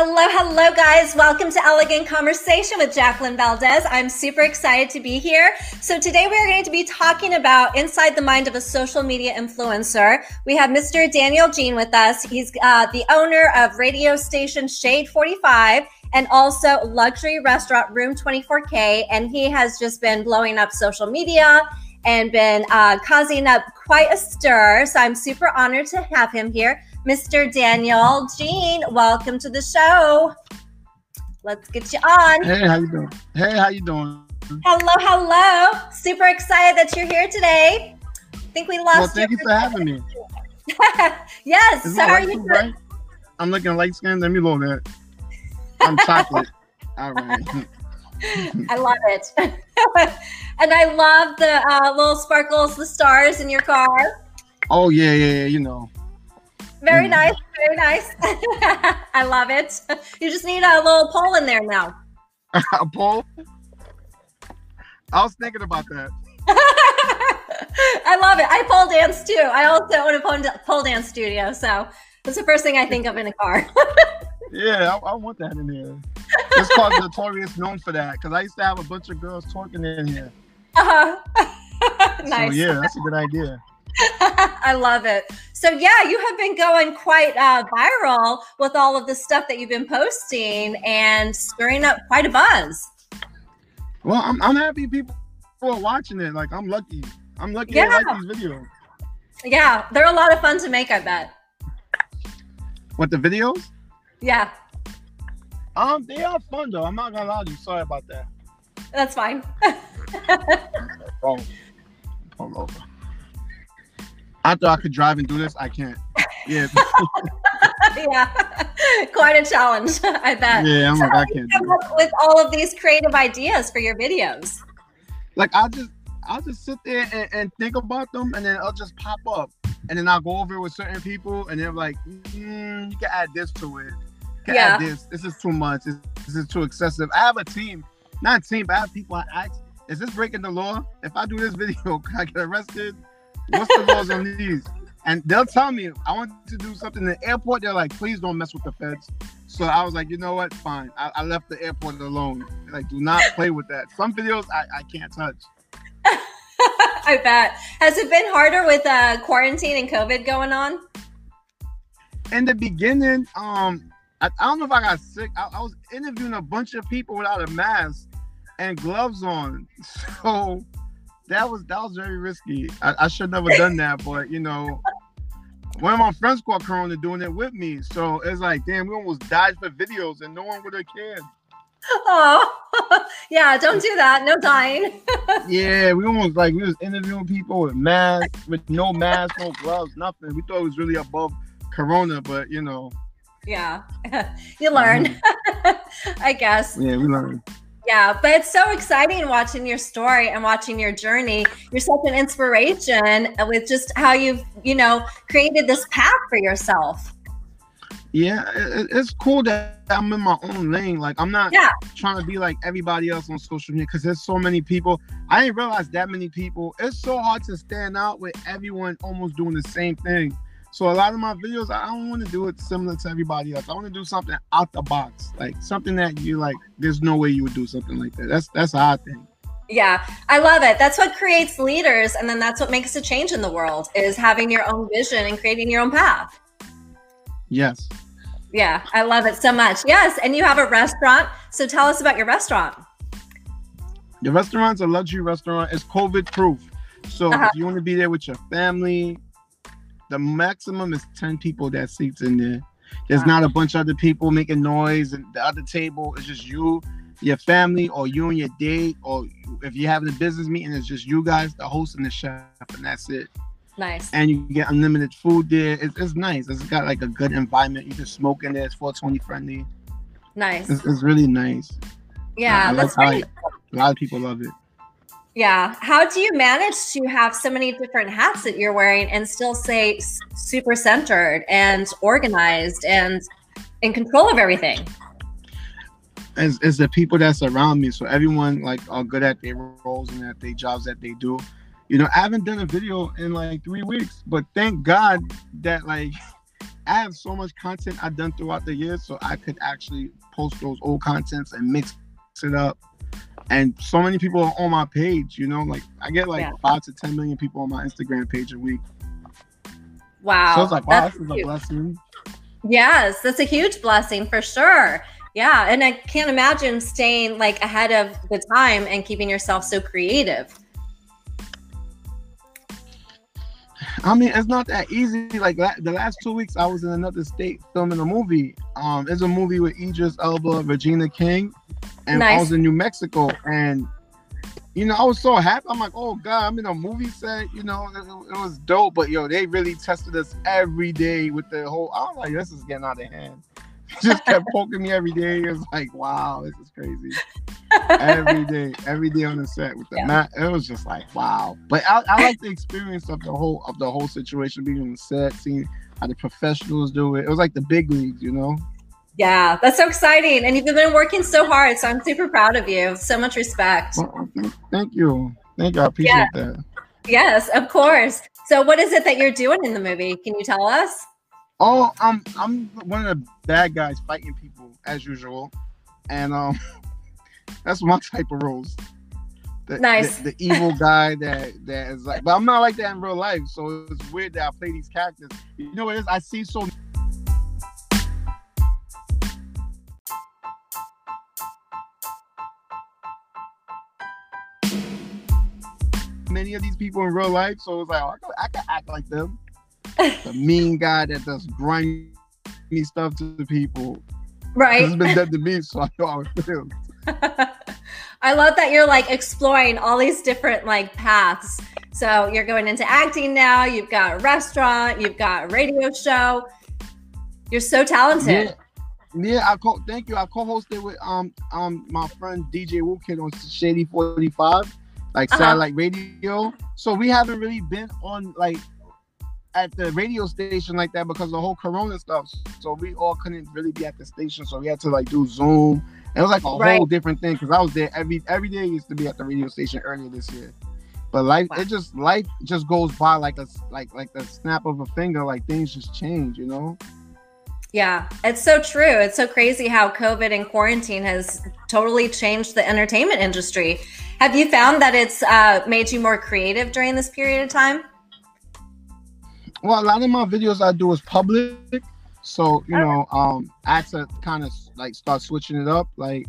Hello, hello, guys. Welcome to Elegant Conversation with Jacqueline Valdez. I'm super excited to be here. So, today we are going to be talking about inside the mind of a social media influencer. We have Mr. Daniel Jean with us. He's uh, the owner of radio station Shade 45 and also luxury restaurant Room 24K. And he has just been blowing up social media and been uh, causing up quite a stir. So, I'm super honored to have him here. Mr. Daniel Jean, welcome to the show. Let's get you on. Hey, how you doing? Hey, how you doing? Hello, hello. Super excited that you're here today. I think we lost. Well, thank you for having me. yes. Is so are you too bright? I'm looking light skinned. Let me load that. I'm chocolate. All right. I love it. and I love the uh, little sparkles, the stars in your car. Oh yeah, yeah, yeah. You know. Very Mm. nice. Very nice. I love it. You just need a little pole in there now. a pole. I was thinking about that. I love it. I pole dance too. I also own a pole, dance studio, so that's the first thing I think of in a car. Yeah, I, I want that in here. This called Notorious known for that because I used to have a bunch of girls twerking in here. uh-huh. nice. So yeah, that's a good idea. I love it. So yeah, you have been going quite uh, viral with all of the stuff that you've been posting and stirring up quite a buzz. Well, I'm, I'm happy people are watching it. Like I'm lucky. I'm lucky Yeah. I like these videos. Yeah, they're a lot of fun to make. I bet. What the videos? Yeah, Um, they are fun though. I'm not gonna lie to you. Sorry about that. that's fine. Over. I thought I could drive and do this. I can't. Yeah, yeah, quite a challenge. I bet. yeah. I'm like I can't Come up with all of these creative ideas for your videos. Like I just, I'll just sit there and, and think about them, and then I'll just pop up, and then I'll go over it with certain people, and they're like, mm, "You can add this to it. Add this. This is too much. This, this is too excessive." I have a team, not a team, but I have people I ask, "Is this breaking the law? If I do this video, can I get arrested? What's the laws on these?" And they'll tell me I want to do something in the airport. They're like, please don't mess with the feds. So I was like, you know what? Fine. I, I left the airport alone. Like, do not play with that. Some videos I, I can't touch. I bet. Has it been harder with uh, quarantine and COVID going on? In the beginning, um, I, I don't know if I got sick. I, I was interviewing a bunch of people without a mask and gloves on. So that was that was very risky. I, I should never done that, but you know, one of my friends caught Corona doing it with me. So it's like, damn, we almost died for videos and no one would have cared. Oh, yeah. Don't do that. No dying. Yeah, we almost like we was interviewing people with masks, with no mask, no gloves, nothing. We thought it was really above Corona, but you know, Yeah, you learn, mm-hmm. I guess. yeah, we learned. Yeah, but it's so exciting watching your story and watching your journey. You're such an inspiration with just how you've, you know, created this path for yourself. Yeah, it, it- it's cool that I'm in my own lane. Like I'm not Yeah. trying to be like everybody else on social media because there's so many people. I didn't realize that many people. It's so hard to stand out with everyone almost doing the same thing. So a lot of my videos, I don't want to do it similar to everybody else. I want to do something out the box, like something that you like. There's no way you would do something like that. That's that's how I think. Yeah, I love it. That's what creates leaders, and then that's what makes a change in the world is having your own vision and creating your own path. Yes. Yeah, I love it so much. Yes, and you have a restaurant. So tell us about your restaurant. The restaurant's a luxury restaurant. It's COVID proof. So Uh-huh. if you want to be there with your family, the maximum is 10 people that seats in there. There's Wow. not a bunch of other people making noise and the other table is just you, your family, or you and your date, or if you're having a business meeting, it's just you guys, the host and the chef, and that's it. Nice. And you get unlimited food there. It's, it's nice. It's got like a good environment. You can smoke in there. It's 420 friendly. Nice. It's, it's really nice. Yeah, that's like great. A lot of people love it. Yeah. How do you manage to have so many different hats that you're wearing and still say super centered and organized and in control of everything? It's, the people that's around me. So everyone like are good at their roles and at their jobs that they do. You know, I haven't done a video in like three weeks, but thank God that like I have so much content I've done throughout the years, so I could actually post those old contents and mix it up. And so many people are on my page, you know, like I get like yeah. five to ten million people on my Instagram page a week. Wow. So it's like, wow, that's this is a blessing. Yes, that's a huge blessing for sure. Yeah, and I can't imagine staying like ahead of the time and keeping yourself so creative. I mean, it's not that easy. Like the last two weeks, I was in another state filming a movie. Um, it's a movie with Idris Elba, Regina King, and nice. I was in New Mexico. And you know, I was so happy. I'm like, oh god, I'm in a movie set. You know, it, it was dope. But yo, they really tested us every day with the whole. I was like, this is getting out of hand. just kept poking me every day. It was like, wow, this is crazy. Every day, every day on the set with the yeah. mat. It was just like, wow. But I, I like the experience of the whole of the whole situation, being on the set, seeing how the professionals do it. It was like the big leagues, you know. Yeah, that's so exciting. And you've been working so hard. So I'm super proud of you. So much respect. Well, thank you. Thank you. I appreciate yeah. that. Yes, of course. So what is it that you're doing in the movie? Can you tell us? Oh, I'm I'm one of the bad guys fighting people as usual, and um, that's my type of roles. The, nice. The, the, evil guy that that is like, but I'm not like that in real life. So it's weird that I play these characters. You know what it is? I see so. Many of these people in real life, so it's like oh, I, can, I can act like them the mean guy that does grimy stuff to the people. Right. It's been dead to me, so I know how it feels. I love that you're like exploring all these different like paths. So you're going into acting now. You've got a restaurant. You've got a radio show. You're so talented. Yeah, yeah I co- thank you. I co-hosted with um um my friend DJ Whoo Kid on Shady Forty Five, like uh-huh. satellite radio. So we haven't really been on like at the radio station like that because the whole corona stuff. So we all couldn't really be at the station. So we had to like do Zoom. It was like a right. whole different thing because I was there every every day. I used to be at the radio station earlier this year. But life, wow. it just life just goes by like a like like the snap of a finger. Like things just change, you know. Yeah, it's so true. It's so crazy how COVID and quarantine has totally changed the entertainment industry. Have you found that it's uh, made you more creative during this period of time? well, a lot of my videos I do is public, so you know, um, I had to kind of like start switching it up, like,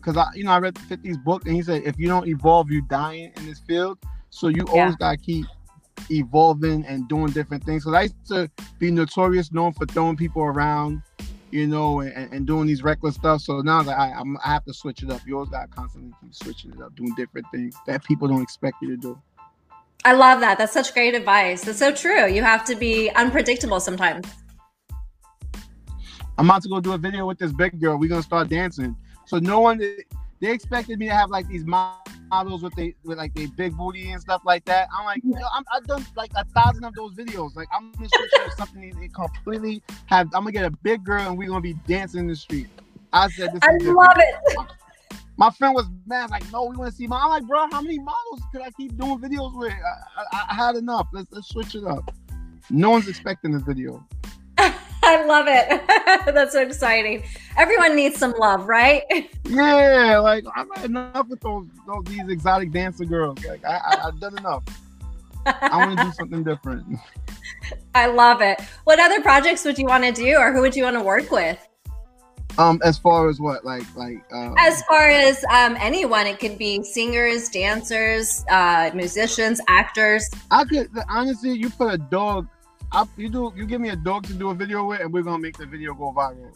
cause I, you know, I read the 50's book and he said if you don't evolve, you're dying in this field. So you yeah. always gotta keep evolving and doing different things. Cause I used to be notorious, known for throwing people around, you know, and, and doing these reckless stuff. So now that I, I'm, I have to switch it up. You always gotta constantly keep switching it up, doing different things that people don't expect you to do. I love that. That's such great advice. That's so true. You have to be unpredictable sometimes. I'm about to go do a video with this big girl. We're gonna start dancing. So no one they expected me to have like these models with they with like they big booty and stuff like that. I'm like, you know, I'm, I've done like a thousand of those videos. Like I'm gonna switch to something they completely have. I'm gonna get a big girl and we're gonna be dancing in the street. I said, this I love it. my friend was mad, like, no, we want to see my. I'm like, bro, how many models could I keep doing videos with? I, I, I had enough. Let's let's switch it up. No one's expecting this video. I love it. That's so exciting. Everyone needs some love, right? Yeah, like I've had enough with those, those these exotic dancer girls. Like I, I have done enough. I want to do something different. I love it. What other projects would you want to do, or who would you want to work with? Um, as far as what, like, like, um, as far as um, anyone, it could be singers, dancers, uh, musicians, actors. I could honestly, you put a dog, I, you do, you give me a dog to do a video with, and we're gonna make the video go viral.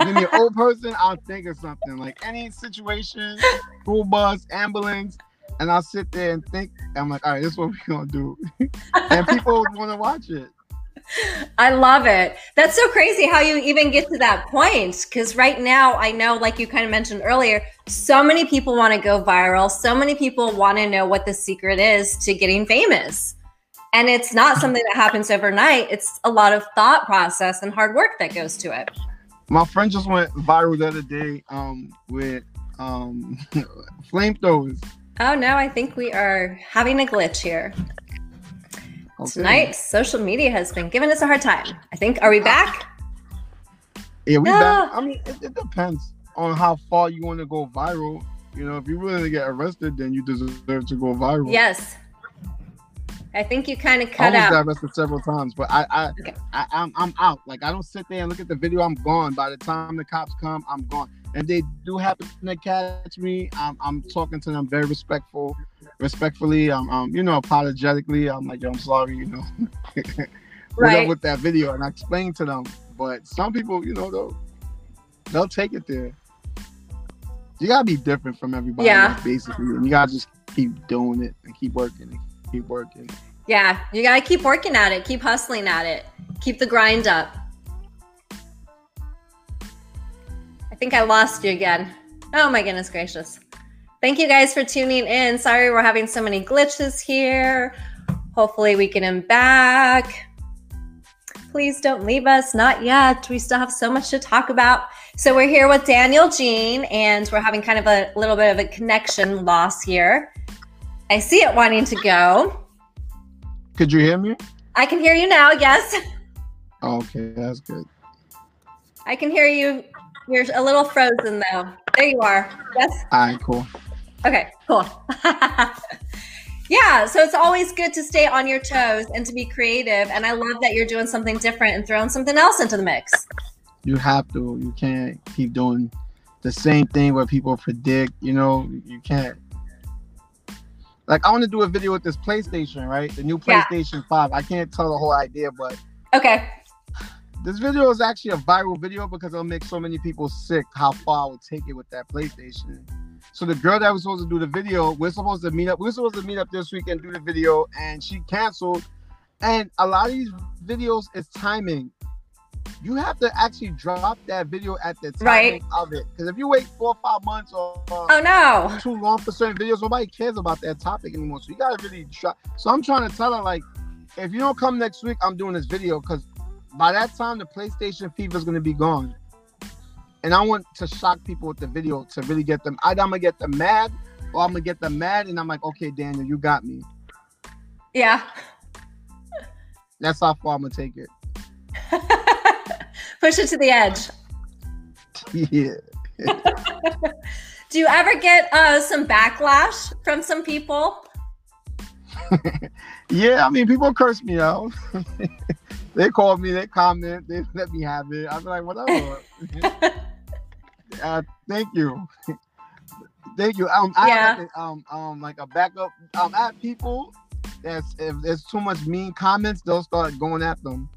give me an old person, I'll think of something like any situation, school bus, ambulance, and I'll sit there and think. I'm like, all right, this is what we're gonna do, and people want to watch it. I love it. That's so crazy how you even get to that point. Because right now, I know, like you kind of mentioned earlier, so many people want to go viral. So many people want to know what the secret is to getting famous. And it's not something that happens overnight, it's a lot of thought process and hard work that goes to it. My friend just went viral the other day um, with um, flamethrowers. Oh no, I think we are having a glitch here. Okay. Tonight, social media has been giving us a hard time. I think. Are we back? Yeah, we no. back. I mean, it, it depends on how far you want to go viral. You know, if you're willing to get arrested, then you deserve to go viral. Yes. I think you kind of cut I out. got arrested several times, but I, I, okay. I, I'm, I'm out. Like I don't sit there and look at the video. I'm gone. By the time the cops come, I'm gone. And they do happen to catch me. I'm, I'm talking to them very respectful, respectfully. I'm, I'm you know, apologetically. I'm like, Yo, I'm sorry. You know, right. with that video, and I explain to them. But some people, you know, they'll, they'll take it there. You gotta be different from everybody. Yeah. basically, and you gotta just keep doing it and keep working and keep working. Yeah, you gotta keep working at it, keep hustling at it, keep the grind up. I think I lost you again. Oh my goodness gracious. Thank you guys for tuning in. Sorry we're having so many glitches here. Hopefully we get him back. Please don't leave us. Not yet. We still have so much to talk about. So we're here with Daniel Jean, and we're having kind of a little bit of a connection loss here. I see it wanting to go. Could you hear me? I can hear you now, yes. Okay, that's good. I can hear you. You're a little frozen though. There you are. Yes. All right, cool. Okay, cool. yeah, so it's always good to stay on your toes and to be creative. And I love that you're doing something different and throwing something else into the mix. You have to. You can't keep doing the same thing where people predict. You know, you can't like I want to do a video with this PlayStation, right? The new PlayStation yeah. 5. I can't tell the whole idea, but okay. This video is actually a viral video because it'll make so many people sick how far I would take it with that PlayStation. So the girl that was supposed to do the video, we're supposed to meet up. We're supposed to meet up this week and do the video, and she canceled. And a lot of these videos is timing you have to actually drop that video at the time right. of it. Because if you wait four or five months or uh, oh no too long for certain videos, nobody cares about that topic anymore. So you gotta really try. So I'm trying to tell her like, if you don't come next week, I'm doing this video because by that time the PlayStation fever is gonna be gone. And I want to shock people with the video to really get them. Either I'm gonna get them mad, or I'm gonna get them mad, and I'm like, okay, Daniel, you got me. Yeah. That's how far I'm gonna take it. Push it to the edge. Yeah. Do you ever get uh, some backlash from some people? yeah, I mean, people curse me out. they call me, they comment, they let me have it. I'm like, whatever. uh, thank you. thank you. Um, I yeah. have like a, um, um, like a backup. Um, at people that's if there's too much mean comments, they'll start going at them.